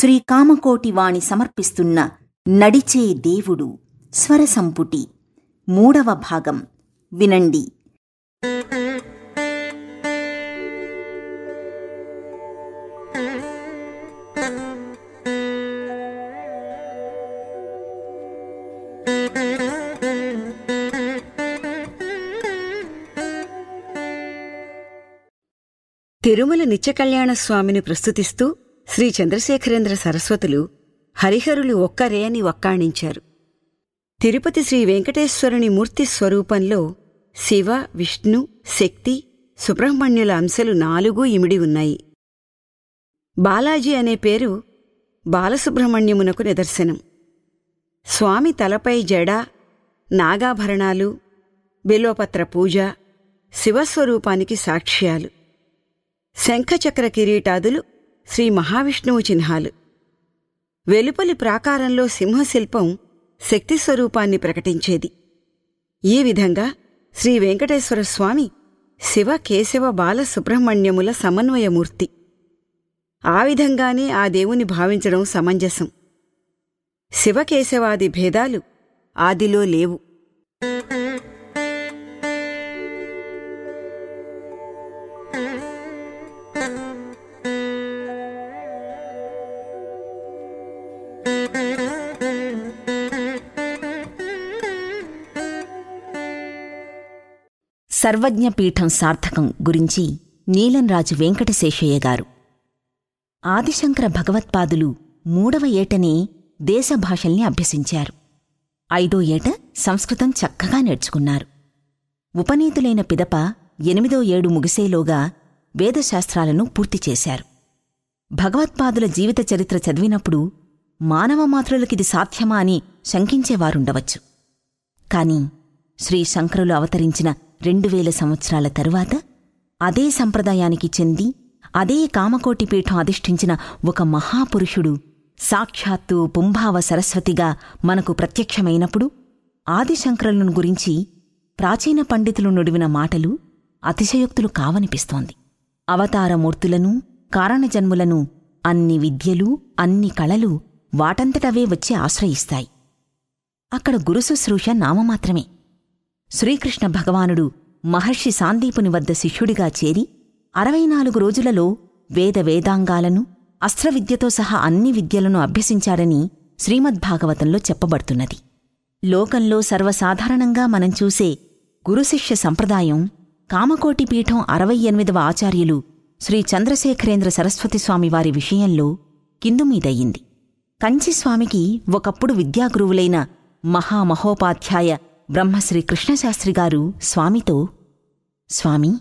శ్రీ కామకోటి వాణి సమర్పిస్తున్న నడిచే దేవుడు స్వరసంపుటి మూడవ భాగం. వినండి. తిరుమల నిత్యకళ్యాణ స్వామిని ప్రస్తుతిస్తూ శ్రీ చంద్రశేఖరేంద్ర సరస్వతులు హరిహరులు ఒక్కరే అని వక్కాణించారు. తిరుపతి శ్రీ వెంకటేశ్వరుని మూర్తి స్వరూపంలో శివ విష్ణు శక్తి సుబ్రహ్మణ్యుల అంశలు నాలుగు ఇమిడి ఉన్నాయి. బాలాజీ అనే పేరు బాలసుబ్రహ్మణ్యమునకు నిదర్శనం. స్వామి తలపై జడ నాగాభరణాలు బిల్వపత్ర పూజ శివస్వరూపానికి సాక్ష్యాలు. శంఖచక్ర కిరీటాదులు శ్రీ మహావిష్ణువు చిహ్నాలు. వెలుపలి ప్రాకారంలో సింహశిల్పం శక్తి స్వరూపాన్ని ప్రకటించేది. ఈ విధంగా శ్రీ వెంకటేశ్వర స్వామి శివ కేశవ బాల సుబ్రహ్మణ్యముల సమన్వయమూర్తి. ఆ విధంగానే ఆ దేవుని భావించడం సమంజసం. శివకేశవాది భేదాలు ఆదిలో లేవు. సర్వజ్ఞపీఠం సార్థకం గురించి నీలంరాజు వెంకటశేషయ్య గారు. ఆదిశంకర భగవత్పాదులు మూడవ ఏటనే దేశభాషల్ని అభ్యసించారు. ఐదో ఏట సంస్కృతం చక్కగా నేర్చుకున్నారు. ఉపనీతులైన పిదప ఎనిమిదో ఏడు ముగిసేలోగా వేదశాస్త్రాలను పూర్తి చేశారు. భగవత్పాదుల జీవిత చరిత్ర చదివినప్పుడు మానవ మాతృలకిది సాధ్యమా అని శంకించేవారుండవచ్చు. కాని శ్రీ శంకరులు అవతరించిన రెండు వేల సంవత్సరాల తరువాత అదే సంప్రదాయానికి చెంది అదే కామకోటి పీఠం అధిష్ఠించిన ఒక మహాపురుషుడు సాక్షాత్తు పుంభావ సరస్వతిగా మనకు ప్రత్యక్షమైనప్పుడు ఆదిశంకరులను గురించి ప్రాచీన పండితులు నుడివిన మాటలు అతిశయోక్తులు కావనిపిస్తోంది. అవతారమూర్తులను కారణజన్ములను అన్ని విద్యలు అన్ని కళలు వాటంతటవే వచ్చి ఆశ్రయిస్తాయి. అక్కడ గురుశుశ్రూష నామమాత్రమే. శ్రీకృష్ణ భగవానుడు మహర్షి సాందీపుని వద్ద శిష్యుడిగా చేరి అరవై నాలుగు రోజులలో వేద వేదాంగాలను అస్త్రవిద్యతో సహా అన్ని విద్యలను అభ్యసించాడని శ్రీమద్భాగవతంలో చెప్పబడుతున్నది. లోకంలో సర్వసాధారణంగా మనం చూసే గురుశిష్య సంప్రదాయం కామకోటి పీఠం అరవై ఎనిమిదవ ఆచార్యులు శ్రీ చంద్రశేఖరేంద్ర సరస్వతిస్వామివారి విషయంలో కిందుమీదయ్యింది కంచిస్వామికి ఒకప్పుడు విద్యాగురువులైన మహామహోపాధ్యాయ బ్రహ్మశ్రీ కృష్ణశాస్త్రి గారు స్వామితో స్వామి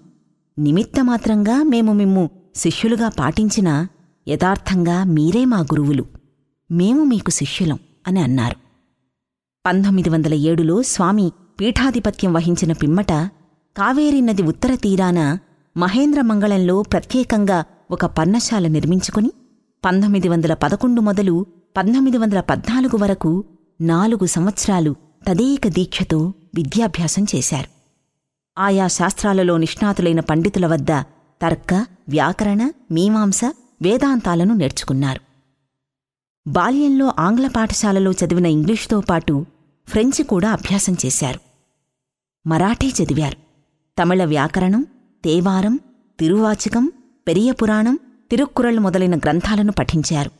నిమిత్తమాత్రంగా మేము మిమ్ము శిష్యులుగా పాటించిన యథార్థంగా మీరే మా గురువులు. మేము మీకు శిష్యులం అని అన్నారు. పంతొమ్మిది వందల ఏడులో స్వామి పీఠాధిపత్యం వహించిన పిమ్మట కావేరీ నది ఉత్తర తీరాన మహేంద్రమంగళంలో ప్రత్యేకంగా ఒక పర్ణశాల నిర్మించుకుని పంతొమ్మిది వందల పదకొండు మొదలు పంతొమ్మిది వందల పద్నాలుగు వరకు నాలుగు సంవత్సరాలు తదేక దీక్షతో విద్యాభ్యాసం చేశారు. ఆయా శాస్త్రాలలో నిష్ణాతులైన పండితుల వద్ద తర్క వ్యాకరణ మీమాంస వేదాంతాలను నేర్చుకున్నారు. బాల్యంలో ఆంగ్ల పాఠశాలలో చదివిన ఇంగ్లీషుతో పాటు ఫ్రెంచి కూడా అభ్యాసం చేశారు. మరాఠీ చదివారు. తమిళ వ్యాకరణం తేవారం తిరువాచకం పెరియ పురాణం తిరుక్కురళ్ మొదలైన గ్రంథాలను పఠించారు.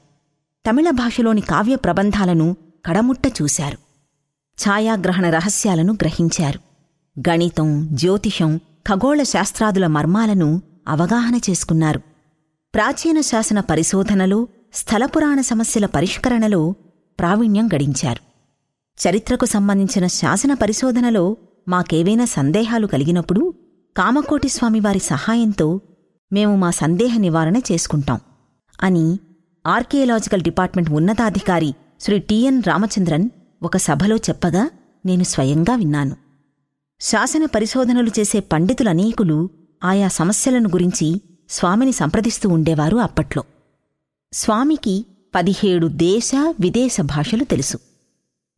తమిళ భాషలోని కావ్య ప్రబంధాలను కడముట్ట చూశారు. ఛాయాగ్రహణ రహస్యాలను గ్రహించారు. గణితం జ్యోతిషం ఖగోళ శాస్త్రాదుల మర్మాలను అవగాహన చేసుకున్నారు. ప్రాచీన శాసన పరిశోధనలో స్థలపురాణ సమస్యల పరిష్కరణలో ప్రావీణ్యం గడించారు. చరిత్రకు సంబంధించిన శాసన పరిశోధనలో మాకేవైనా సందేహాలు కలిగినప్పుడు కామకోటి స్వామివారి సహాయంతో మేము మా సందేహ నివారణ చేసుకుంటాం అని ఆర్కియలాజికల్ డిపార్ట్మెంట్ ఉన్నతాధికారి శ్రీ టిఎన్ రామచంద్రన్ ఒక సభలో చెప్పగా నేను స్వయంగా విన్నాను. శాసన పరిశోధనలు చేసే పండితులనేకులు ఆయా సమస్యలను గురించి స్వామిని సంప్రదిస్తూ ఉండేవారు అప్పట్లో. స్వామికి పదిహేడు దేశ విదేశ భాషలు తెలుసు.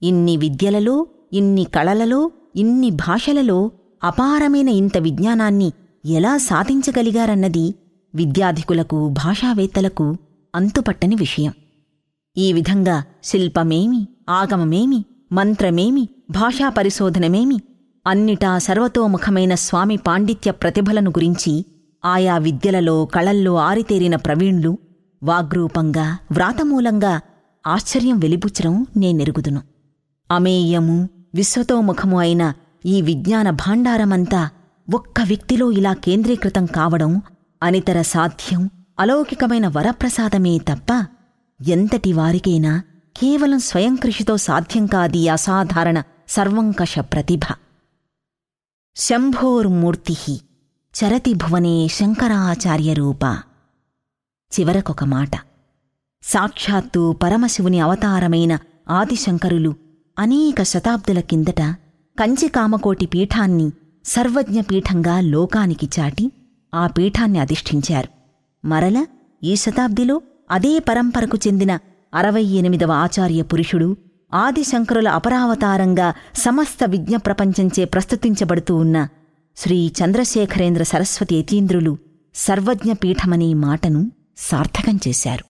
ఇన్ని విద్యలలో ఇన్ని కళలలో ఇన్ని భాషలలో అపారమైన ఇంత విజ్ఞానాన్ని ఎలా సాధించగలిగారన్నది విద్యాధికులకు భాషావేత్తలకు అంతుపట్టని విషయం. ఈ విధంగా శిల్పమేమి ఆగమమేమి? మంత్రమేమి? భాషా పరిశోధనమేమి? అన్నిటా సర్వతోముఖమైన స్వామి పాండిత్య ప్రతిభలను గురించి ఆయా విద్యలలో కళల్లో ఆరితేరిన ప్రవీణ్లు వాగ్రూపంగా వ్రాతమూలంగా ఆశ్చర్యం వెలిబుచ్చడం నేనెరుగుదును. అమేయము విశ్వతోముఖము అయిన ఈ విజ్ఞాన భాండారమంతా ఒక్క వ్యక్తిలో ఇలా కేంద్రీకృతం కావడం అనితర సాధ్యం అలౌకికమైన వరప్రసాదమే తప్ప ఎంతటి వారికైనా కేవలం స్వయం కృషితో సాధ్యం కాది అసాధారణ సర్వంకష ప్రతిభ. శంభోర్మూర్తి చరతి భువనే శంకరాచార్యరూప చివరకొక మాట. సాక్షాత్తు పరమశివుని అవతారమైన ఆదిశంకరులు అనేక శతాబ్దుల కిందట కంచికామకోటి పీఠాన్ని సర్వజ్ఞపీఠంగా లోకానికి చాటి ఆ పీఠాన్ని అధిష్ఠించారు. మరల ఈ శతాబ్దిలో అదే పరంపరకు చెందిన అరవై ఎనిమిదవ ఆచార్య పురుషుడు ఆదిశంకరుల అపరావతారంగా సమస్త విజ్ఞ ప్రపంచంచే ప్రస్తుతించబడుతూ ఉన్న శ్రీ చంద్రశేఖరేంద్ర సరస్వతి యతీంద్రులు సర్వజ్ఞపీఠమనే మాటను సార్థకం చేశారు.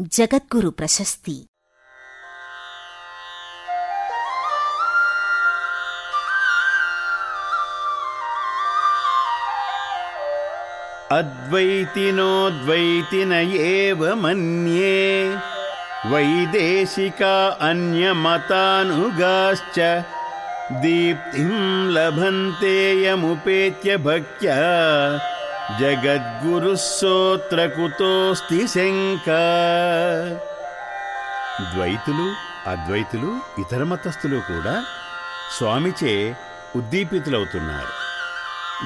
జగద్గురు ప్రశస్తి अद्वैतिनोद्वैतिन एव मन्ये वैदेशिका अन्यमतानुगाश्च दीप्तिं लभन्ते यमुपेत्य भक्त्या जगद्गुरुः सोऽत्र कुतोऽस्ति శంకా ద్వైతులు అద్వైతులు ఇతర మతస్థులు కూడా స్వామిచే ఉద్దీపితులవుతున్నారు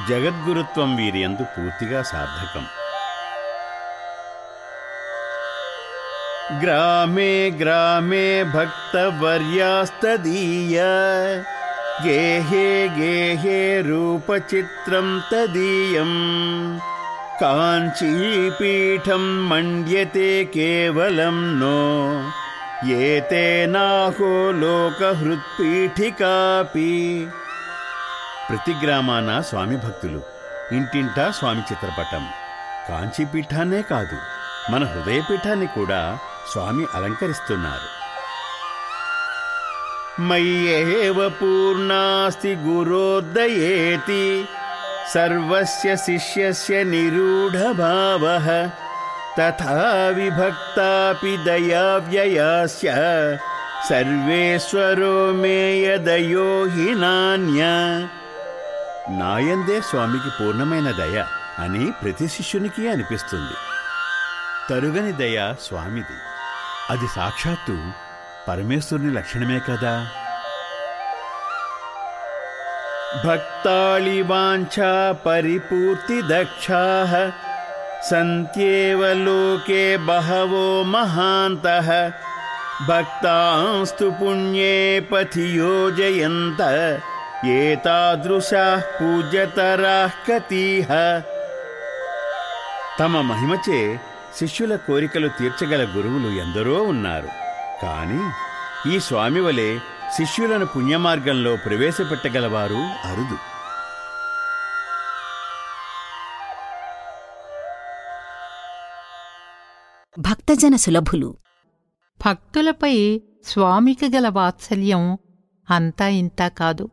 జగద్గురుత్వం వీరియందు పూర్తిగా సార్థకం గ్రామే గ్రామే భక్తవర్యాస్తదీయ గేహే గేహే రూపచిత్రం తదీయం కాంచీపీఠం మండ్యతే కేవలం నో ఏతేనాహో లోకహృత్పీఠికాపి ప్రతి గ్రామాన స్వామి భక్తులు. ఇంటింటా స్వామి చిత్రపటం. కాంచీపీఠాన్నే కాదు మన హృదయపీఠాన్ని కూడా స్వామి అలంకరిస్తున్నారు. మయ్యేవ పూర్ణాస్తి గురోదయేతి సర్వస్య శిష్యస్య నిరూఢభావः తథా విభక్తాపి దయావ్యయాస్య సర్వేశ్వరో మేయదయో హి నాన్య. నాయందే స్వామికి పూర్ణమైన దయ అని ప్రతి శిష్యునికి అనిపిస్తుంది. తరుగని దయ స్వామిది. అది సాక్షాత్తు పరమేశ్వరుని లక్షణమే కదా? భక్తాళి వాంఛా పరిపూర్తి దక్షా సంత్యేవ లోకే బహవో మహాంతః భక్తాంస్తు పుణ్యే పథి యోజయంత ఏతాదృశాः పూజ్యతరాः కతీహ తమ మహిమచే శిష్యుల కోరికలు తీర్చగల గురువులు ఎందరో ఉన్నారు. కాని ఈ స్వామి వలె శిష్యులను పుణ్యమార్గంలో ప్రవేశపెట్టగలవారు అరుదు. భక్తజన సులభులు. భక్తులపై స్వామికి గల వాత్సల్యం అంతా ఇంతా కాదు.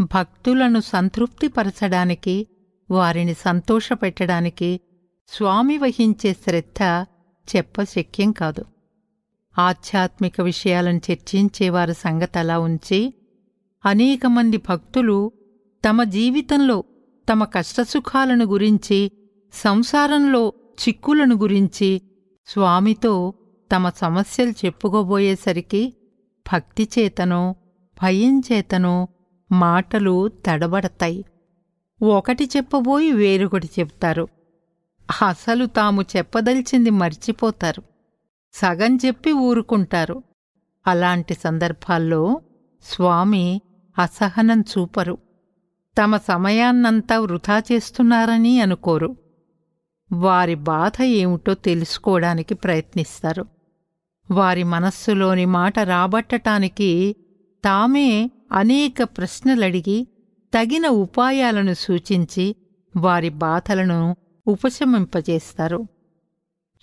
భక్తులను సంతృప్తిపరచడానికి వారిని సంతోషపెట్టడానికి స్వామి వహించే శ్రద్ధ చెప్పశక్యం కాదు. ఆధ్యాత్మిక విషయాలను చర్చించేవారి సంగతలా ఉంచి అనేక మంది భక్తులు తమ జీవితంలో తమ కష్టసుఖాలను గురించి సంసారంలో చిక్కులను గురించి స్వామితో తమ సమస్యలు చెప్పుకోబోయేసరికి భక్తి చేతనో భయం చేతనో మాటలు తడబడతాయి. ఒకటి చెప్పబోయి వేరొకటి చెప్తారు. అసలు తాము చెప్పదలిచింది మర్చిపోతారు. సగం చెప్పి ఊరుకుంటారు. అలాంటి సందర్భాల్లో స్వామి అసహనం చూపరు. తమ సమయాన్నంతా వృధా చేస్తున్నారని అనుకోరు. వారి బాధ ఏమిటో తెలుసుకోవడానికి ప్రయత్నిస్తారు. వారి మనస్సులోని మాట రాబట్టటానికి తామే అనేక ప్రశ్నలడిగి తగిన ఉపాయాలను సూచించి వారి బాధలను ఉపశమింపజేస్తారు.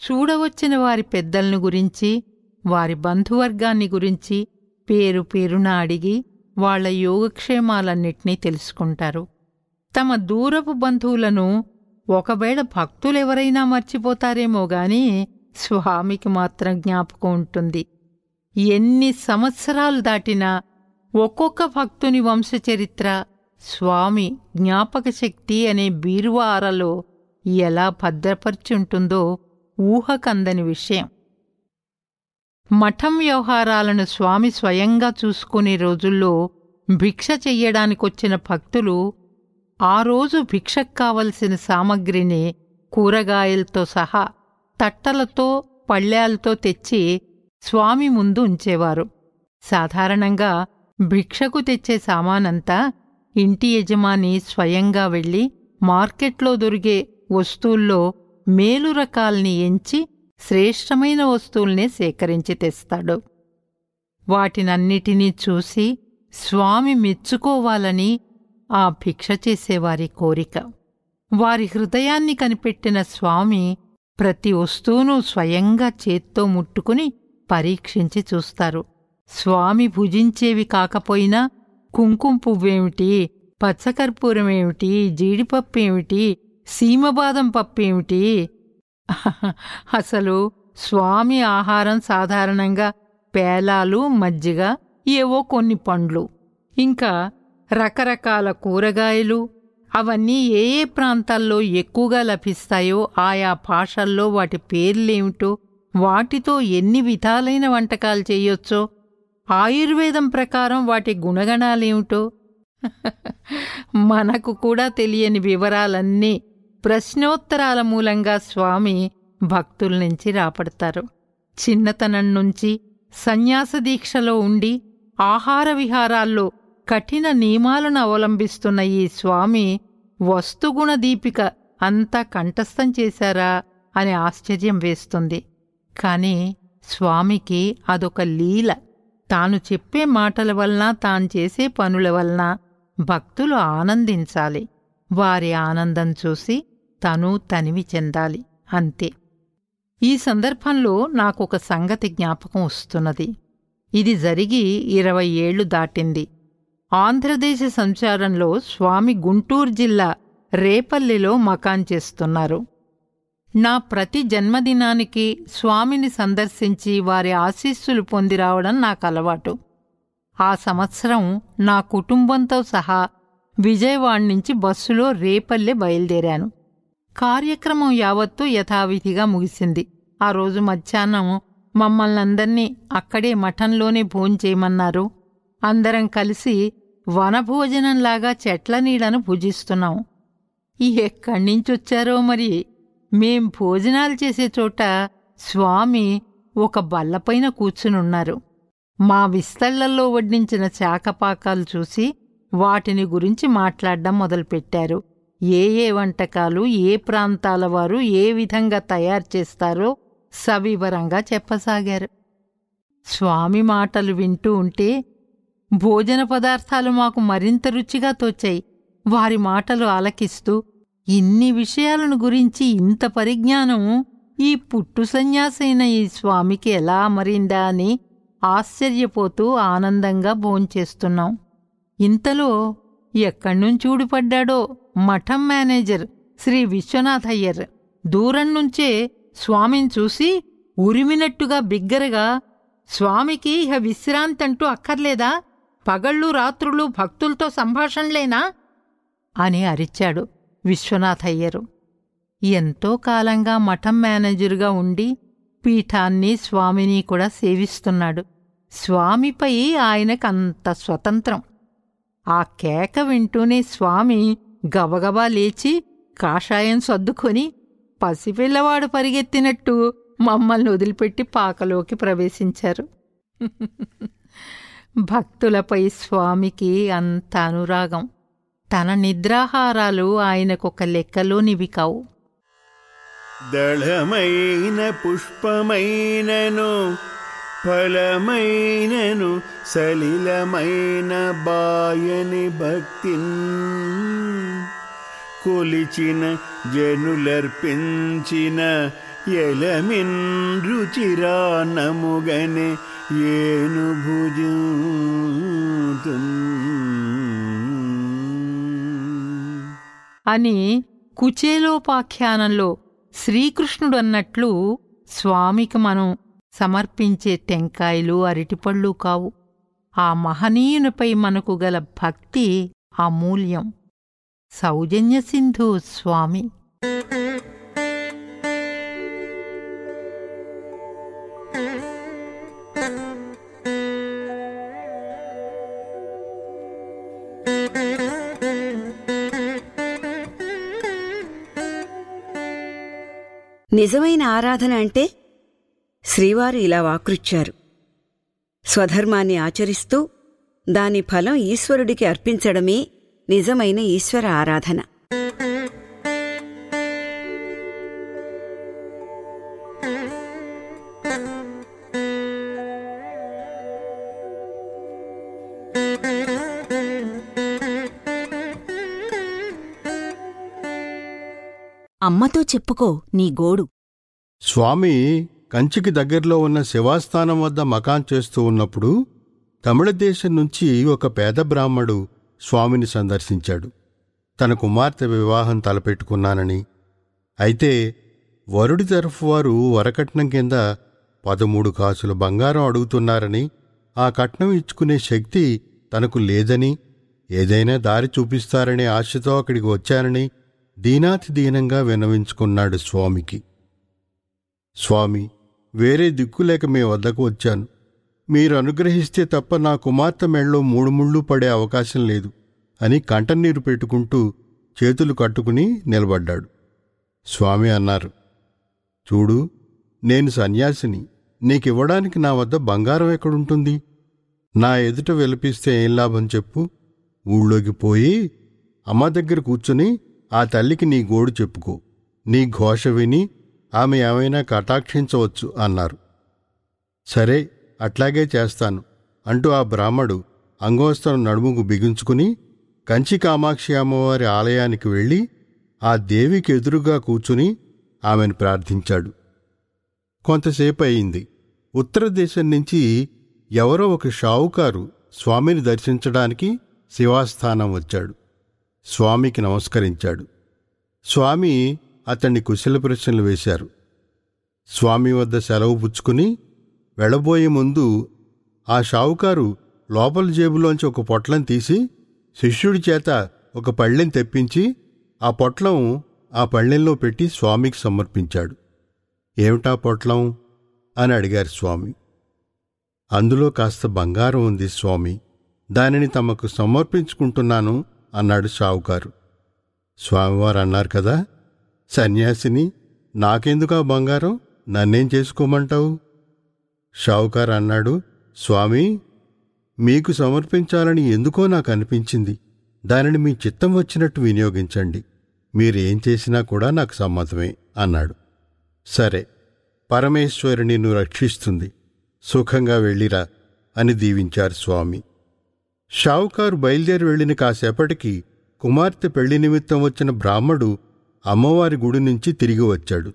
చూడవచ్చిన వారి పెద్దలను గురించి వారి బంధువర్గాన్ని గురించి పేరు పేరున అడిగి వాళ్ళ యోగక్షేమాలన్నిటినీ తెలుసుకుంటారు. తమ దూరపు బంధువులను ఒకవేళ భక్తులెవరైనా మర్చిపోతారేమో గాని స్వామికి మాత్రం జ్ఞాపకం ఉంటుంది. ఎన్ని సంవత్సరాలు దాటినా ఒక్కొక్క భక్తుని వంశచరిత్ర స్వామి జ్ఞాపక శక్తి అనే బీరువారలో ఎలా భద్రపరిచుంటుందో ఊహకందని విషయం. మఠం వ్యవహారాలను స్వామి స్వయంగా చూసుకునే రోజుల్లో భిక్ష చెయ్యడానికొచ్చిన భక్తులు ఆ రోజు భిక్షకు కావలసిన సామగ్రిని కూరగాయలతో సహా తట్టలతో పళ్ళాలతో తెచ్చి స్వామి ముందు ఉంచేవారు. సాధారణంగా భిక్షకు తెచ్చే సామానంతా ఇంటి యజమాని స్వయంగా వెళ్ళి మార్కెట్లో దొరికే వస్తువుల్లో మేలు రకాల్ని ఎంచి శ్రేష్టమైన వస్తువుల్నే సేకరించి తెస్తాడు. వాటినన్నిటినీ చూసి స్వామి మెచ్చుకోవాలని ఆ భిక్ష చేసేవారి కోరిక. వారి హృదయాన్ని కనిపెట్టిన స్వామి ప్రతి వస్తువును స్వయంగా చేత్తో ముట్టుకుని పరీక్షించి చూస్తారు. స్వామి భుజించేవి కాకపోయినా కుంకుమ పువ్వేమిటి పచ్చకర్పూరమేమిటి జీడిపప్పేమిటి సీమబాదం పప్పేమిటి? అసలు స్వామి ఆహారం సాధారణంగా పేలాలు మజ్జిగ ఏవో కొన్ని పండ్లు. ఇంకా రకరకాల కూరగాయలు అవన్నీ ఏ ఏ ప్రాంతాల్లో ఎక్కువగా లభిస్తాయో ఆయా భాషల్లో వాటి పేర్లేమిటో వాటితో ఎన్ని విధాలైన వంటకాలు చేయొచ్చో ఆయుర్వేదం ప్రకారం వాటి గుణగణాలేమిటో? మనకు కూడా తెలియని వివరాలన్నీ ప్రశ్నోత్తరాల మూలంగా స్వామి భక్తుల నుంచి రాపడతారు చిన్నతనం నుంచి సన్యాస దీక్షలో ఉండి ఆహార విహారాల్లో కఠిన నియమాలను అవలంబిస్తున్న ఈ స్వామి వస్తుగుణ దీపిక అంతా కంఠస్థం చేశారా అని ఆశ్చర్యం వేస్తుంది. కాని స్వామికి అదొక లీల. తాను చెప్పే మాటల వలన తాను చేసే పనుల వలన భక్తులు ఆనందించాలి. వారి ఆనందం చూసి తను తనివి చెందాలి. అంతే. ఈ సందర్భంలో నాకొక సంగతి జ్ఞాపకం వస్తున్నది. ఇది జరిగి ఇరవై ఏళ్ళు దాటింది. ఆంధ్రదేశ సంచారంలో స్వామి గుంటూరు జిల్లా రేపల్లిలో మకాన్ చేస్తున్నారు. నా ప్రతి జన్మదినానికి స్వామిని సందర్శించి వారి ఆశీస్సులు పొంది రావడం నాకు అలవాటు ఆ సంవత్సరం నా కుటుంబంతో సహా విజయవాడ నుంచి బస్సులో రేపల్లె బయలుదేరాను. కార్యక్రమం యావత్తూ యథావిధిగా ముగిసింది. ఆ రోజు మధ్యాహ్నం మమ్మల్నందర్నీ అక్కడే మఠంలోనే భోంచేయమన్నారు అందరం కలిసి వనభోజనంలాగా చెట్ల నీడను భుజిస్తున్నాం ఎక్కడి నుంచొచ్చారో మరి? మేం భోజనాలు చేసే చోట స్వామి ఒక బల్లపైన కూర్చునున్నారు. మా విస్తళ్ళల్లో వడ్డించిన చాకపాకాలు చూసి వాటిని గురించి మాట్లాడడం మొదలుపెట్టారు. ఏ ఏ వంటకాలు ఏ ప్రాంతాల వారు ఏ విధంగా తయారు చేస్తారో సవివరంగా చెప్పసాగారు. స్వామి మాటలు వింటూ ఉంటే భోజన పదార్థాలు మాకు మరింత రుచిగా తోచాయి. వారి మాటలు ఆలకిస్తూ ఇన్ని విషయాలను గురించి ఇంత పరిజ్ఞానం ఈ పుట్టు సన్యాసైన ఈ స్వామికి ఎలా అమరిందా అని ఆశ్చర్యపోతూ ఆనందంగా భోంచేస్తున్నాం. ఇంతలో ఎక్కడ్నుంచి ఊడిపడ్డాడో మఠం మేనేజర్ శ్రీ విశ్వనాథ్ అయ్యర్ దూరం నుంచే స్వామిని చూసి ఉరిమినట్టుగా బిగ్గరగా స్వామికి ఇహ విశ్రాంతంటూ అక్కర్లేదా? పగళ్ళు రాత్రులు భక్తులతో సంభాషణలేనా? అని అరిచాడు. విశ్వనాథ్ అయ్యరు ఎంతో కాలంగా మఠం మేనేజరుగా ఉండి పీఠాన్ని స్వామిని కూడా సేవిస్తున్నాడు. స్వామిపై ఆయనకంత స్వతంత్రం. ఆ కేక వింటూనే స్వామి గబగబా లేచి కాషాయం సర్దుకొని పసిపిల్లవాడు పరిగెత్తినట్టు మమ్మల్ని వదిలిపెట్టి పాకలోకి ప్రవేశించారు. భక్తులపై స్వామికి అంత అనురాగం. తన నిద్రాహారాలు ఆయనకొక లెక్కలోనివి కావు. దళమైన పుష్పమైనను ఫలమైనను సలిలమైన బాయని భక్తిన్ కొలిచిన జనులర్పించిన ఎలమిన్ రుచిరానముగనే ఏను భుజం అని కుచేలోపాఖ్యానంలో శ్రీకృష్ణుడు అన్నట్లు స్వామికి మనం సమర్పించే టెంకాయలు అరటిపళ్ళు కావు. ఆ మహనీయునిపై మనకు గల భక్తి అమూల్యం. సౌజన్య సింధు స్వామి. నిజమైన ఆరాధన అంటే శ్రీవారు ఇలా వాకృచ్చారు. స్వధర్మాన్ని ఆచరిస్తూ దాని ఫలం ఈశ్వరుడికి అర్పించడమే నిజమైన ఈశ్వర ఆరాధన. అమ్మతో చెప్పుకో నీ గోడు. స్వామి కంచికి దగ్గరలో ఉన్న శివాస్థానం వద్ద మకాన్ చేస్తూ ఉన్నప్పుడు తమిళ దేశం నుంచి ఒక పేద బ్రాహ్మడు స్వామిని సందర్శించాడు. తన కుమార్తె వివాహం తలపెట్టుకున్నానని. అయితే వరుడి తరఫు వారు వరకట్నం కింద పదమూడు కాసుల బంగారం అడుగుతున్నారని ఆ కట్నం ఇచ్చుకునే శక్తి తనకు లేదని ఏదైనా దారి చూపిస్తారనే ఆశతో అక్కడికి వచ్చానని దీనాతి దీనంగా విన్నవించుకున్నాడు స్వామికి. స్వామి వేరే దిక్కులేక మీ వద్దకు వచ్చాను. మీరు అనుగ్రహిస్తే తప్ప నా కుమార్తె మెళ్ళలో మూడు ముళ్ళు పడే అవకాశం లేదు అని కంటనీరు పెట్టుకుంటూ చేతులు కట్టుకుని నిలబడ్డాడు. స్వామి అన్నారు చూడు నేను సన్యాసిని. నీకివ్వడానికి నా వద్ద బంగారం ఎక్కడుంటుంది? నా ఎదుట వెలిపిస్తే ఏం లాభం చెప్పు? ఊళ్ళోకి పోయి అమ్మ దగ్గర కూర్చుని ఆ తల్లికి నీ గోడు చెప్పుకో. నీ ఘోష విని ఆమె ఏమైనా కటాక్షించవచ్చు అన్నారు. సరే అట్లాగే చేస్తాను అంటూ ఆ బ్రాహ్మడు అంగోస్తరం నడుముకు బిగించుకుని కంచి కామాక్షి అమ్మవారి ఆలయానికి వెళ్ళి ఆ దేవికి ఎదురుగా కూర్చుని ఆమెను ప్రార్థించాడు. కొంతసేపు అయింది. ఉత్తర దేశం నుంచి ఎవరో ఒక షావుకారు స్వామిని దర్శించడానికి శివాస్థానం వచ్చాడు. స్వామికి నమస్కరించాడు. స్వామి అతన్ని కుశల ప్రశ్నలు వేశారు. స్వామి వద్ద సెలవు పుచ్చుకుని వెళ్ళబోయే ముందు ఆ షావుకారు లోపల జేబులోంచి ఒక పొట్లం తీసి శిష్యుడి చేత ఒక పళ్ళెం తెప్పించి ఆ పొట్లం ఆ పళ్ళెంలో పెట్టి స్వామికి సమర్పించాడు. ఏమిటా పొట్లం? అని అడిగారు స్వామి. అందులో కాస్త బంగారం ఉంది స్వామి. దానిని తమకు సమర్పించుకుంటున్నాను. అన్నాడు షావుకారు. స్వామివారు అన్నారు కదా సన్యాసిని నాకెందుకా బంగారం? నన్నేం చేసుకోమంటావు? షావుకారు అన్నాడు స్వామి మీకు సమర్పించాలని ఎందుకో నాకు అనిపించింది దానిని మీ చిత్తం వచ్చినట్టు వినియోగించండి. మీరేం చేసినా కూడా నాకు సమ్మతమే అన్నాడు. సరే పరమేశ్వరి నిన్ను రక్షిస్తుంది. సుఖంగా వెళ్ళిరా అని దీవించారు స్వామి. షావుకారు బయలుదేరి వెళ్ళిన కాసేపటికి కుమార్తె పెళ్ళి నిమిత్తం వచ్చిన బ్రాహ్మడు అమ్మవారి గుడి నుంచి తిరిగి వచ్చాడు.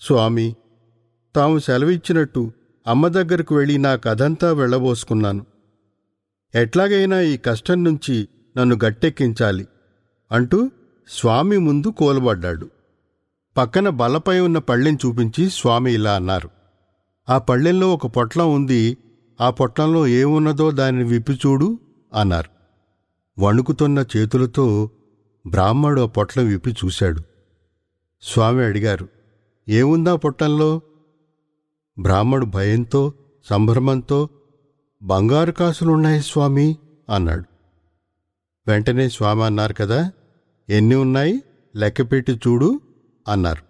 స్వామి తాము సెలవిచ్చినట్టు అమ్మ దగ్గరకు వెళ్ళి నా కథంతా వెళ్ళబోసుకున్నాను. ఎట్లాగైనా ఈ కష్టం నుంచి నన్ను గట్టెక్కించాలి అంటూ స్వామి ముందు కోలబడ్డాడు. పక్కన బలపై ఉన్న పళ్ళెం చూపించి స్వామి ఇలా అన్నారు. ఆ పళ్ళెంలో ఒక పొట్లం ఉంది ఆ పొట్లంలో ఏమున్నదో దానిని విప్పి చూడు అన్నారు. వణుకుతున్న చేతులతో బ్రాహ్మడు ఆ పొట్లం విప్పి చూశాడు. స్వామి అడిగారు ఏముందా పొట్టంలో? బ్రాహ్మడు భయంతో సంభ్రమంతో బంగారు కాసులున్నాయి స్వామి అన్నాడు. వెంటనే స్వామి అన్నారు కదా ఎన్ని ఉన్నాయి? లెక్కపెట్టి చూడు అన్నారు.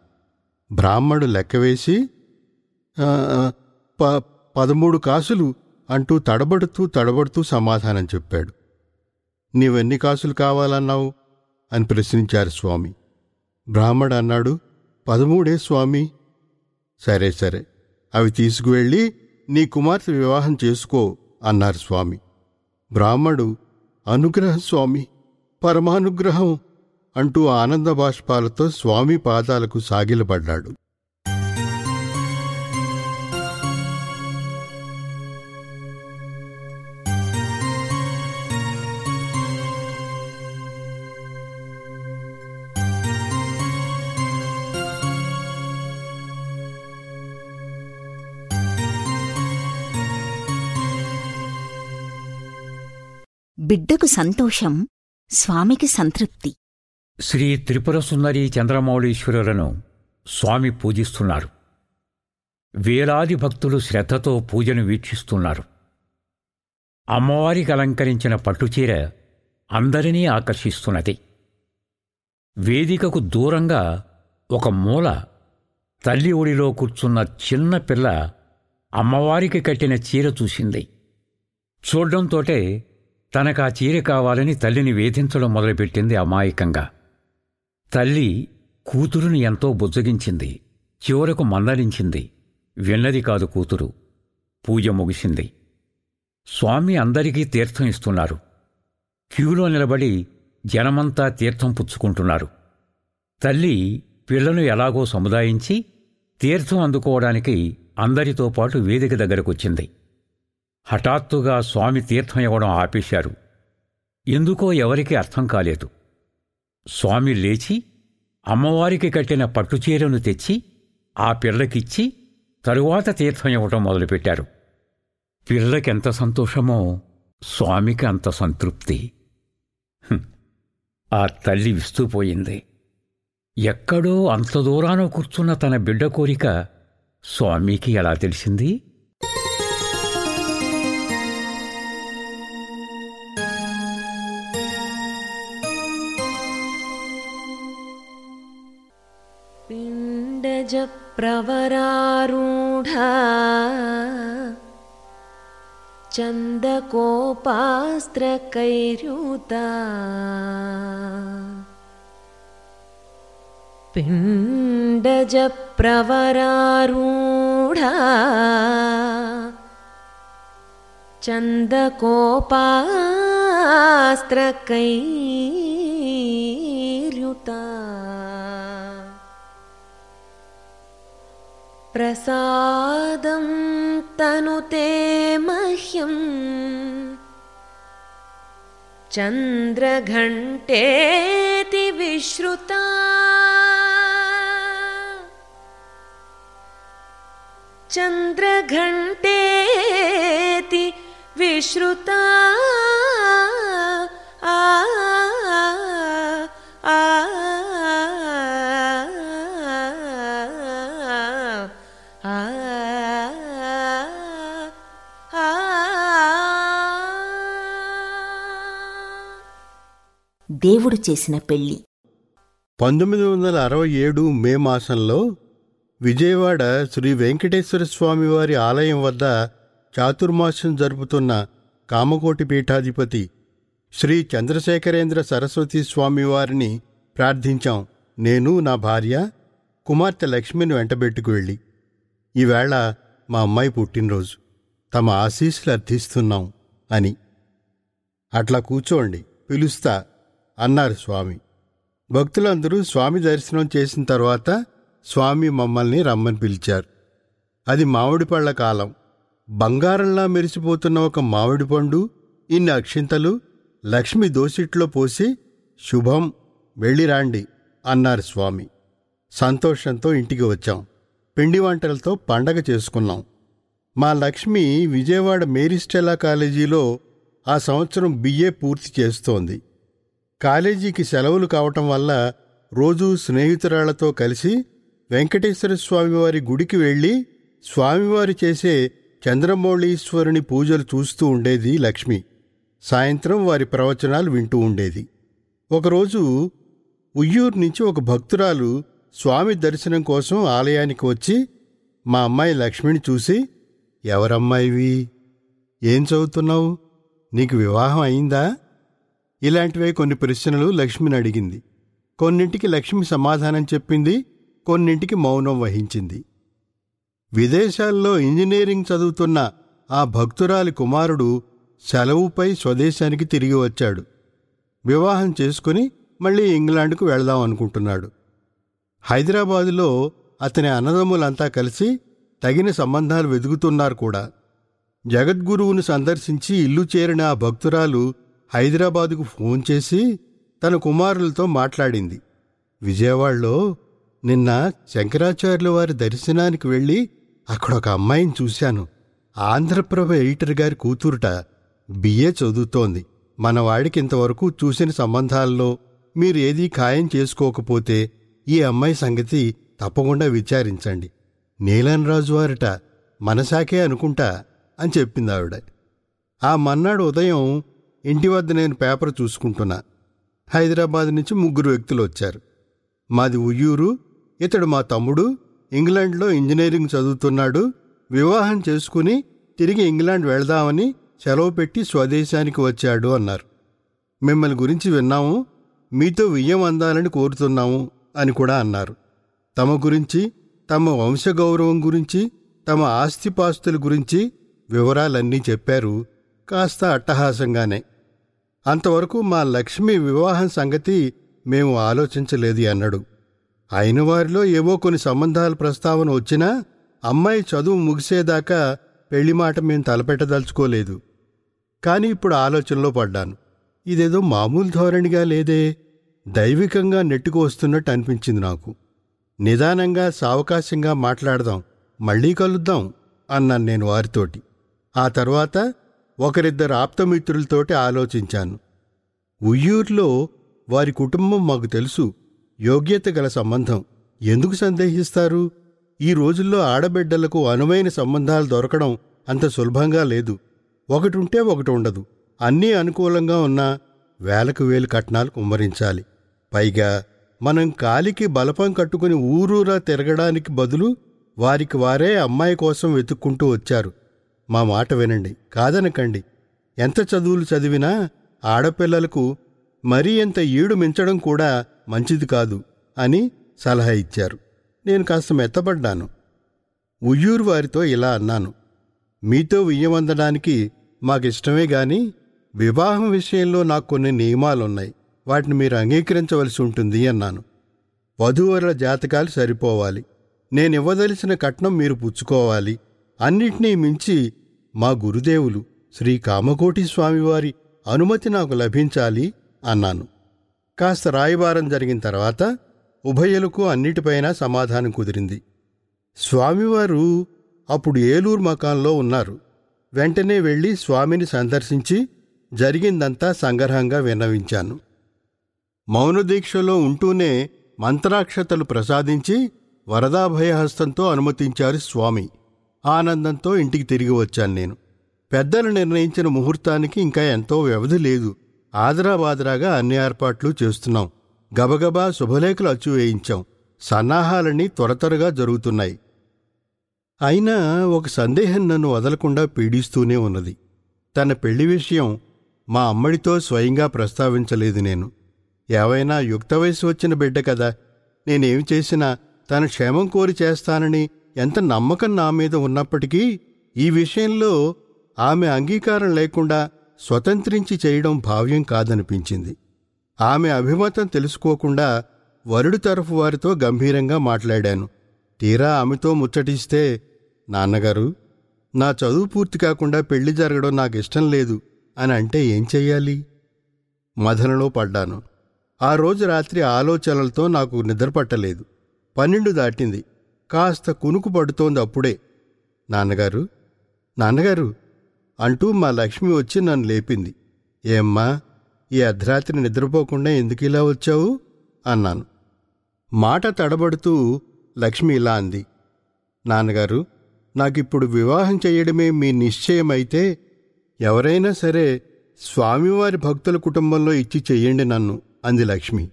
బ్రాహ్మడు లెక్కవేసి ప పదమూడు కాసులు అంటూ తడబడుతూ తడబడుతూ సమాధానం చెప్పాడు. నీవెన్ని కాసులు కావాలన్నావు? అని ప్రశ్నించారు స్వామి. బ్రాహ్మడు అన్నాడు పదమూడే స్వామి. సరే సరే అవి తీసుకువెళ్ళి నీ కుమార్తె వివాహం చేసుకో అన్నారు స్వామి. బ్రాహ్మడు అనుగ్రహం స్వామి పరమానుగ్రహం అంటూ ఆనంద బాష్పాలతో స్వామి పాదాలకు సాగిలపడ్డాడు. బిడ్డకు సంతోషం స్వామికి సంతృప్తి. శ్రీ త్రిపుర సుందరి చంద్రమౌళీశ్వరులను స్వామి పూజిస్తున్నారు. వేలాది భక్తులు శ్రద్ధతో పూజను వీక్షిస్తున్నారు. అమ్మవారికి అలంకరించిన పట్టుచీర అందరినీ ఆకర్షిస్తున్నది. వేదికకు దూరంగా ఒక మూల తల్లి ఒడిలో కూర్చున్న చిన్న పిల్ల అమ్మవారికి కట్టిన చీర చూసింది. చూడ్డంతోటే తనకా చీర కావాలని తల్లిని వేధించడం మొదలుపెట్టింది అమాయకంగా. తల్లి కూతురుని ఎంతో బుజ్జగించింది చివరకు మందలించింది. విన్నది కాదు కూతురు. పూజ ముగిసింది. స్వామి అందరికీ తీర్థం ఇస్తున్నారు. క్యూలో నిలబడి జనమంతా తీర్థం పుచ్చుకుంటున్నారు. తల్లి పిల్లను ఎలాగో సముదాయించి తీర్థం అందుకోవడానికి అందరితో పాటు వేదిక దగ్గరకొచ్చింది. హఠాత్తుగా స్వామి తీర్థం ఇవ్వడం ఆపేశారు. ఎందుకో ఎవరికీ అర్థం కాలేదు. స్వామి లేచి అమ్మవారికి కట్టిన పట్టుచీరను తెచ్చి ఆ పిల్లకిచ్చి తరువాత తీర్థం ఇవ్వటం మొదలుపెట్టారు. పిల్లకెంత సంతోషమో స్వామికి అంత సంతృప్తి. ఆ తల్లి విస్తూపోయింది. ఎక్కడో అంత దూరాన కూర్చున్న తన బిడ్డ కోరిక స్వామికి ఎలా తెలిసింది? प्रवरारूढा चन्दकोपास्त्रकैरुता पिण्डजप्रवरारूढा चन्दकोपास्त्रकै प्रसादं तनुते मह्यम् चन्द्रघण्टेति विश्रुता। चन्द्रघण्टेति विश्रुता దేవుడు చేసిన పెళ్ళి. పంతొమ్మిది వందల అరవై ఏడు మే మాసంలో విజయవాడ శ్రీ వెంకటేశ్వర స్వామివారి ఆలయం వద్ద చాతుర్మాసం జరుపుతున్న కామకోటి పీఠాధిపతి శ్రీ చంద్రశేఖరేంద్ర సరస్వతి స్వామివారిని ప్రార్థించాం. నేను నా భార్య కుమార్తె లక్ష్మిని వెంటబెట్టుకు వెళ్ళి. ఈవేళ మా అమ్మాయి పుట్టినరోజు. తమ ఆశీస్సులు అర్థిస్తున్నాం అని. అట్లా కూర్చోండి పిలుస్తా. అన్నారు స్వామి. భక్తులందరూ స్వామి దర్శనం చేసిన తర్వాత స్వామి మమ్మల్ని రమ్మని పిలిచారు. అది మామిడి పళ్ళ కాలం. బంగారంలా మెరిసిపోతున్న ఒక మామిడి పండు ఇన్ని అక్షింతలు లక్ష్మి దోసిట్లో పోసి శుభం వెళ్ళిరాండి అన్నారు స్వామి. సంతోషంతో ఇంటికి వచ్చాం. పిండి వంటలతో పండగ చేసుకున్నాం. మా లక్ష్మి విజయవాడ మేరిస్టెలా కాలేజీలో ఆ సంవత్సరం బిఏ పూర్తి చేస్తోంది. కాలేజీకి సెలవులు కావటం వల్ల రోజూ స్నేహితురాళ్ళతో కలిసి వెంకటేశ్వర స్వామివారి గుడికి వెళ్ళి స్వామివారు చేసే చంద్రమౌళీశ్వరుని పూజలు చూస్తూ ఉండేది లక్ష్మి. సాయంత్రం వారి ప్రవచనాలు వింటూ ఉండేది. ఒకరోజు ఉయ్యూరు నుంచి ఒక భక్తురాలు స్వామి దర్శనం కోసం ఆలయానికి వచ్చి మా అమ్మాయి లక్ష్మిని చూసి ఎవరమ్మాయివి? ఏం చదువుతున్నావు? నీకు వివాహం అయిందా? ఇలాంటివే కొన్ని ప్రశ్నలు లక్ష్మిని అడిగింది. కొన్నింటికి లక్ష్మి సమాధానం చెప్పింది కొన్నింటికి మౌనం వహించింది. విదేశాల్లో ఇంజనీరింగ్ చదువుతున్న ఆ భక్తురాలి కుమారుడు సెలవుపై స్వదేశానికి తిరిగి వచ్చాడు. వివాహం చేసుకుని మళ్ళీ ఇంగ్లాండ్కు వెళదాం అనుకుంటున్నాడు. హైదరాబాదులో అతని అన్నదమ్ములంతా కలిసి తగిన సంబంధాలు వెతుకుతున్నారు కూడా. జగద్గురువును సందర్శించి ఇల్లు చేరిన ఆ భక్తురాలు హైదరాబాదుకు ఫోన్ చేసి తన కుమారులతో మాట్లాడింది. విజయవాడలో నిన్న శంకరాచార్యుల వారి దర్శనానికి వెళ్ళి అక్కడ ఒక అమ్మాయిని చూశాను. ఆంధ్రప్రభ ఎడిటర్ గారి కూతురుట బిఏ చదువుతోంది. మనవాడికి ఇంతవరకు చూసిన సంబంధాల్లో మీరు ఏదీ ఖాయం చేసుకోకపోతే ఈ అమ్మాయి సంగతి తప్పకుండా విచారించండి. నీలన్ రాజు మనసాకే అనుకుంటా అని చెప్పింది ఆవిడ ఆ మన్నాడు ఉదయం ఇంటి వద్ద నేను పేపర్ చూసుకుంటున్నా. హైదరాబాద్ నుంచి ముగ్గురు వ్యక్తులు వచ్చారు. మాది ఉయ్యూరు ఇతడు మా తమ్ముడు ఇంగ్లాండ్లో ఇంజనీరింగ్ చదువుతున్నాడు వివాహం చేసుకుని తిరిగి ఇంగ్లాండ్ వెళదామని సెలవు పెట్టి స్వదేశానికి వచ్చాడు అన్నారు. మిమ్మల్ని గురించి విన్నాము మీతో వియ్యం అందాలని కోరుతున్నాము అని కూడా అన్నారు. తమ గురించి తమ వంశగౌరవం గురించి తమ ఆస్తిపాస్తుల గురించి వివరాలన్నీ చెప్పారు కాస్త అట్టహాసంగానే. అంతవరకు మా లక్ష్మి వివాహం సంగతి మేము ఆలోచించలేదు అన్నాడు. అయిన వారిలో ఏవో కొన్ని సంబంధాల ప్రస్తావన వచ్చినా అమ్మాయి చదువు ముగిసేదాకా పెళ్ళి మాట మేము తలపెట్టదలుచుకోలేదు. కాని ఇప్పుడు ఆలోచనలో పడ్డాను. ఇదేదో మామూలు ధోరణిగా లేదే దైవికంగా నెట్టుకు వస్తున్నట్టు అనిపించింది నాకు. నిదానంగా సావకాశంగా మాట్లాడదాం మళ్ళీ కలుద్దాం అన్నాను నేను వారితోటి. ఆ తర్వాత ఒకరిద్దరు ఆప్తమిత్రులతోటి ఆలోచించాను. ఉయ్యూరులో వారి కుటుంబం మాకు తెలుసు. యోగ్యత గల సంబంధం. ఎందుకు సందేహిస్తారు? ఈ రోజుల్లో ఆడబిడ్డలకు అనువైన సంబంధాలు దొరకడం అంత సులభంగా లేదు. ఒకటి ఉంటే ఒకటి ఉండదు. అన్నీ అనుకూలంగా ఉన్నా వేలకు వేలు కట్నాలు కుమ్మరించాలి. పైగా మనం కాలికి బలపం కట్టుకుని ఊరూరా తిరగడానికి బదులు వారికి వారే అమ్మాయి కోసం వెతుక్కుంటూ వచ్చారు. మా మాట వినండి కాదనకండి. ఎంత చదువులు చదివినా ఆడపిల్లలకు మరీ ఎంత ఈడు మించడం కూడా మంచిది కాదు అని సలహా ఇచ్చారు. నేను కాస్త మెత్తబడ్డాను. ఉయ్యూరు వారితో ఇలా అన్నాను మీతో వియ్యమందడానికి మాకిష్టమే గాని వివాహం విషయంలో నాకు కొన్ని నియమాలున్నాయి. వాటిని మీరు అంగీకరించవలసి ఉంటుంది అన్నాను. వధూవరుల జాతకాలు సరిపోవాలి. నేనివ్వదలిసిన కట్నం మీరు పుచ్చుకోవాలి. అన్నిటినీ మించి మా గురుదేవులు శ్రీ కామకోటి స్వామివారి అనుమతి నాకు లభించాలి అన్నాను. కాస్త రాయబారం జరిగిన తర్వాత ఉభయలకు అన్నిటిపైన సమాధానం కుదిరింది. స్వామివారు అప్పుడు ఏలూరు మకాంలో ఉన్నారు. వెంటనే వెళ్ళి స్వామిని సందర్శించి జరిగిందంతా సంగ్రహంగా విన్నవించాను. మౌనదీక్షలో ఉంటూనే మంత్రాక్షతలు ప్రసాదించి వరదాభయహస్తంతో అనుమతించారు స్వామి. ఆనందంతో ఇంటికి తిరిగి వచ్చాను నేను. పెద్దలు నిర్ణయించిన ముహూర్తానికి ఇంకా ఎంతో వ్యవధి లేదు. ఆదరాబాదరాగా అన్ని ఏర్పాట్లు చేస్తున్నాం. గబగబా శుభలేఖలు అచ్చు వేయించాం. సన్నాహాలన్నీ త్వర త్వరగా జరుగుతున్నాయి. అయినా ఒక సందేహం నన్ను వదలకుండా పీడిస్తూనే ఉన్నది. తన పెళ్ళి విషయం మా అమ్మడితో స్వయంగా ప్రస్తావించలేదు నేను. ఏవైనా యుక్త వయసు వచ్చిన బిడ్డ కదా. నేనేమి చేసినా తన క్షేమం కోరి చేస్తానని ఎంత నమ్మకం నా మీద ఉన్నప్పటికీ ఈ విషయంలో ఆమె అంగీకారం లేకుండా స్వతంత్రించి చేయడం భావ్యం కాదనిపించింది. ఆమె అభిమతం తెలుసుకోకుండా వరుడు తరఫు వారితో గంభీరంగా మాట్లాడాను. తీరా ఆమెతో ముచ్చటిస్తే నాన్నగారు నా చదువు పూర్తి కాకుండా పెళ్ళి జరగడం నాకు ఇష్టం లేదు అని అంటే ఏం చెయ్యాలి? మదనలో పడ్డాను. ఆ రోజు రాత్రి ఆలోచనలతో నాకు నిద్రపట్టలేదు పన్నెండు దాటింది. కాస్త కునుకు పడుతోంది అప్పుడే. నాన్నగారు నాన్నగారు అంటూ మా లక్ష్మి వచ్చి నన్ను లేపింది. ఏమ్మా ఈ అర్ధరాత్రి నిద్రపోకుండా ఎందుకు ఇలా వచ్చావు? అన్నాను. మాట తడబడుతూ లక్ష్మి ఇలా అంది. నాన్నగారు నాకిప్పుడు వివాహం చేయడమే మీ నిశ్చయమైతే ఎవరైనా సరే స్వామివారి భక్తుల కుటుంబంలో ఇచ్చి చెయ్యండి నన్ను అంది లక్ష్మి.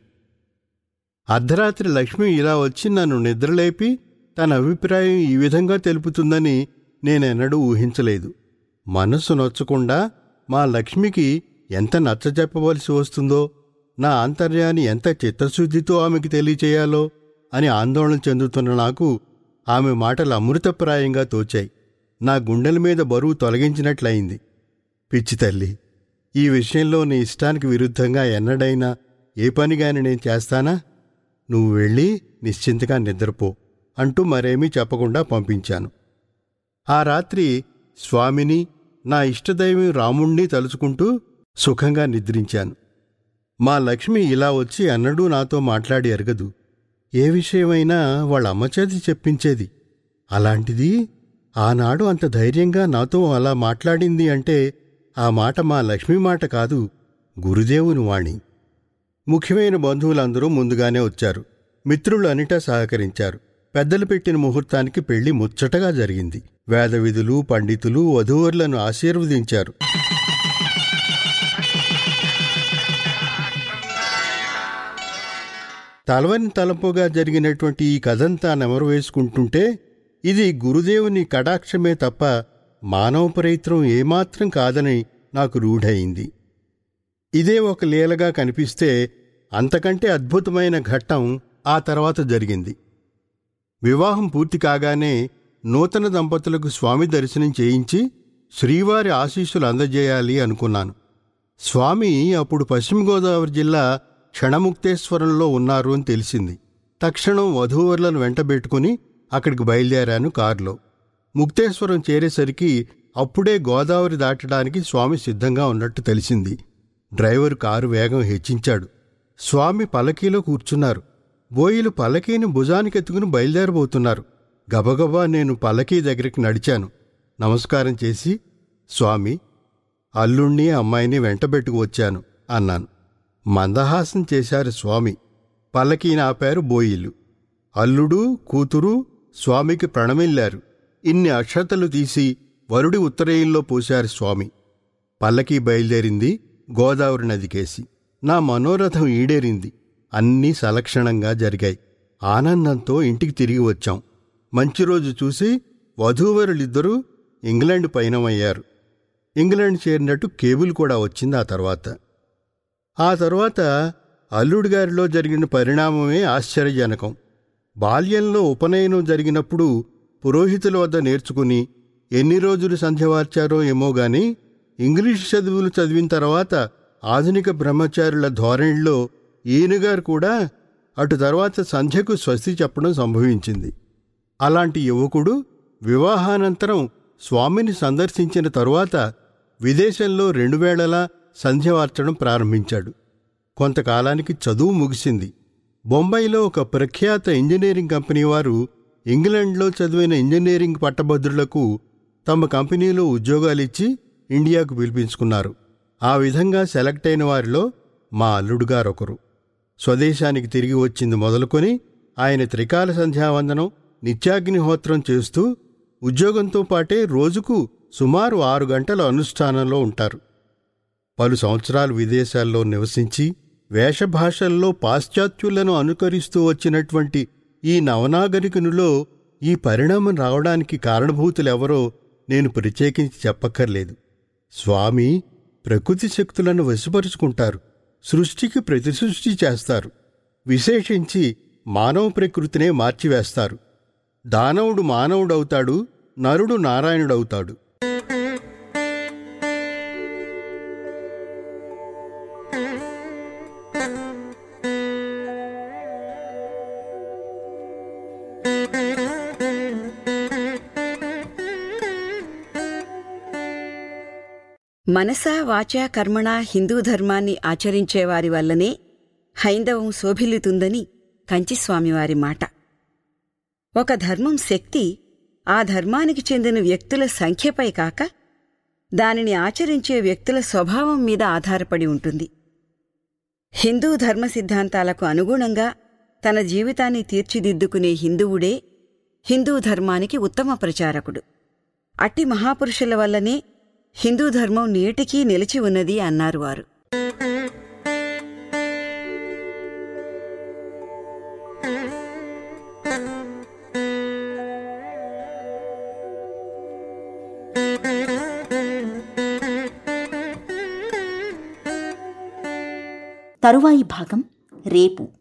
అర్ధరాత్రి లక్ష్మి ఇలా వచ్చి నన్ను నిద్రలేపి తన అభిప్రాయం ఈ విధంగా తెలుపుతుందని నేనెన్నడూ ఊహించలేదు. మనస్సు నొచ్చకుండా మా లక్ష్మికి ఎంత నచ్చజెప్పవలసి వస్తుందో నా ఆంతర్యాన్ని ఎంత చిత్తశుద్ధితో ఆమెకి తెలియచేయాలో అని ఆందోళన చెందుతున్న నాకు ఆమె మాటలు అమృతప్రాయంగా తోచాయి. నా గుండెల మీద బరువు తొలగించినట్లయింది. పిచ్చి తల్లి ఈ విషయంలో నీ ఇష్టానికి విరుద్ధంగా ఎన్నడైనా ఏ పనిగాని నేను చేస్తానా? నువ్వు వెళ్ళి నిశ్చింతగా నిద్రపో. అంటూ మరేమీ చెప్పకుండా పంపించాను. ఆ రాత్రి స్వామిని నా ఇష్టదైవం రాముణ్ణి తలుచుకుంటూ సుఖంగా నిద్రించాను. మా లక్ష్మి ఇలా వచ్చి అన్నడూ నాతో మాట్లాడి ఎరగదు ఏ విషయమైనా వాళ్ళ అమ్మ చేతి చెప్పించేది. అలాంటిది ఆనాడు అంత ధైర్యంగా నాతో అలా మాట్లాడింది అంటే ఆ మాట మా లక్ష్మి మాట కాదు గురుదేవుని వాణి. ముఖ్యమైన బంధువులందరూ ముందుగానే వచ్చారు. మిత్రులు అనిటా సహకరించారు. పెద్దలు పెట్టిన ముహూర్తానికి పెళ్ళి ముచ్చటగా జరిగింది. వేదవిధులు పండితులు వధూవరులను ఆశీర్వదించారు. తలవని తలపుగా జరిగినటువంటి ఈ కథంతా నెమరు వేసుకుంటుంటే ఇది గురుదేవుని కటాక్షమే తప్ప మానవ ప్రయత్నం ఏమాత్రం కాదని నాకు రూఢయింది. ఇదే ఒక లీలగా కనిపిస్తే అంతకంటే అద్భుతమైన ఘట్టం ఆ తర్వాత జరిగింది. వివాహం పూర్తి కాగానే నూతన దంపతులకు స్వామి దర్శనం చేయించి శ్రీవారి ఆశీస్సులు అందజేయాలి అనుకున్నాను. స్వామి అప్పుడు పశ్చిమ గోదావరి జిల్లా క్షణముక్తేశ్వరంలో ఉన్నారు అని తెలిసింది. తక్షణం వధూవరులను వెంటబెట్టుకుని అక్కడికి బయలుదేరాను కారులో. ముక్తేశ్వరం చేరేసరికి అప్పుడే గోదావరి దాటడానికి స్వామి సిద్ధంగా ఉన్నట్టు తెలిసింది. డ్రైవరు కారు వేగం హెచ్చించాడు. స్వామి పలకీలో కూర్చున్నారు. బోయిలు పల్లకీని భుజానికెత్తుకుని బయలుదేరబోతున్నారు. గబగబా నేను పల్లకీ దగ్గరికి నడిచాను. నమస్కారం చేసి స్వామి అల్లుణ్ణి అమ్మాయిని వెంటబెట్టుకు వచ్చాను అన్నాను. మందహాసం చేశారు స్వామి. పల్లకీని ఆపారు బోయిలు. అల్లుడు కూతురు స్వామికి ప్రణమిల్లారు. ఇన్ని అక్షతలు తీసి వరుడి ఉత్తరేయంలో పోశారు స్వామి. పల్లకీ బయలుదేరింది గోదావరి నదికేసి. నా మనోరథం ఈడేరింది. అన్నీ సలక్షణంగా జరిగాయి. ఆనందంతో ఇంటికి తిరిగి వచ్చాం. మంచి రోజు చూసి వధూవరులిద్దరూ ఇంగ్లాండ్ పయనమయ్యారు. ఇంగ్లాండ్ చేరినట్టు కేబుల్ కూడా వచ్చింది ఆ తర్వాత. ఆ తర్వాత అల్లుడి గారిలో జరిగిన పరిణామమే ఆశ్చర్యజనకం. బాల్యంలో ఉపనయనం జరిగినప్పుడు పురోహితుల వద్ద నేర్చుకుని ఎన్ని రోజులు సంధ్యవార్చారో ఏమో గాని ఇంగ్లీష్ చదువులు చదివిన తర్వాత ఆధునిక బ్రహ్మచారుల ధోరణిలో ఈయనగారు కూడా అటు తర్వాత సంధ్యకు స్వస్తి చెప్పడం సంభవించింది. అలాంటి యువకుడు వివాహానంతరం స్వామిని సందర్శించిన తరువాత విదేశంలో రెండు వేళలా సంధ్యవార్చడం ప్రారంభించాడు. కొంతకాలానికి చదువు ముగిసింది. బొంబాయిలో ఒక ప్రఖ్యాత ఇంజనీరింగ్ కంపెనీ వారు ఇంగ్లాండ్లో చదివిన ఇంజనీరింగ్ పట్టభద్రులకు తమ కంపెనీలో ఉద్యోగాలిచ్చి ఇండియాకు పిలిపించుకున్నారు. ఆ విధంగా సెలెక్ట్ అయిన వారిలో మా అల్లుడుగారొకరు. స్వదేశానికి తిరిగి వచ్చింది మొదలుకొని ఆయన త్రికాల సంధ్యావందనం నిత్యాగ్నిహోత్రం చేస్తూ ఉద్యోగంతో పాటే రోజుకు సుమారు ఆరు గంటల అనుష్ఠానంలో ఉంటారు. పలు సంవత్సరాలు విదేశాల్లో నివసించి వేషభాషల్లో పాశ్చాత్యులను అనుకరిస్తూ వచ్చినటువంటి ఈ నవనాగరికునిలో ఈ పరిణామం రావడానికి కారణభూతులెవరో నేను ప్రత్యేకించి చెప్పక్కర్లేదు. స్వామి ప్రకృతి శక్తులను వశపరుచుకుంటారు. సృష్టికి ప్రతిసృష్టి చేస్తారు. విశేషించి మానవ ప్రకృతినే మార్చివేస్తారు. దానవుడు మానవుడవుతాడు నరుడు నారాయణుడవుతాడు. మనసా వాచా కర్మణా హిందూ ధర్మాన్ని ఆచరించేవారి వల్లనే హైందవం శోభిల్లుతుందని కంచిస్వామివారి మాట. ఒక ధర్మం శక్తి ఆ ధర్మానికి చెందిన వ్యక్తుల సంఖ్యపై కాక దానిని ఆచరించే వ్యక్తుల స్వభావం మీద ఆధారపడి ఉంటుంది. హిందూ ధర్మ సిద్ధాంతాలకు అనుగుణంగా తన జీవితాన్ని తీర్చిదిద్దుకునే హిందువుడే హిందూ ధర్మానికి ఉత్తమ ప్రచారకుడు. అట్టి మహాపురుషుల వల్లనే హిందూ ధర్మం నేటికీ నిలిచి ఉన్నది అన్నారు వారు. తరువాయి భాగం రేపు.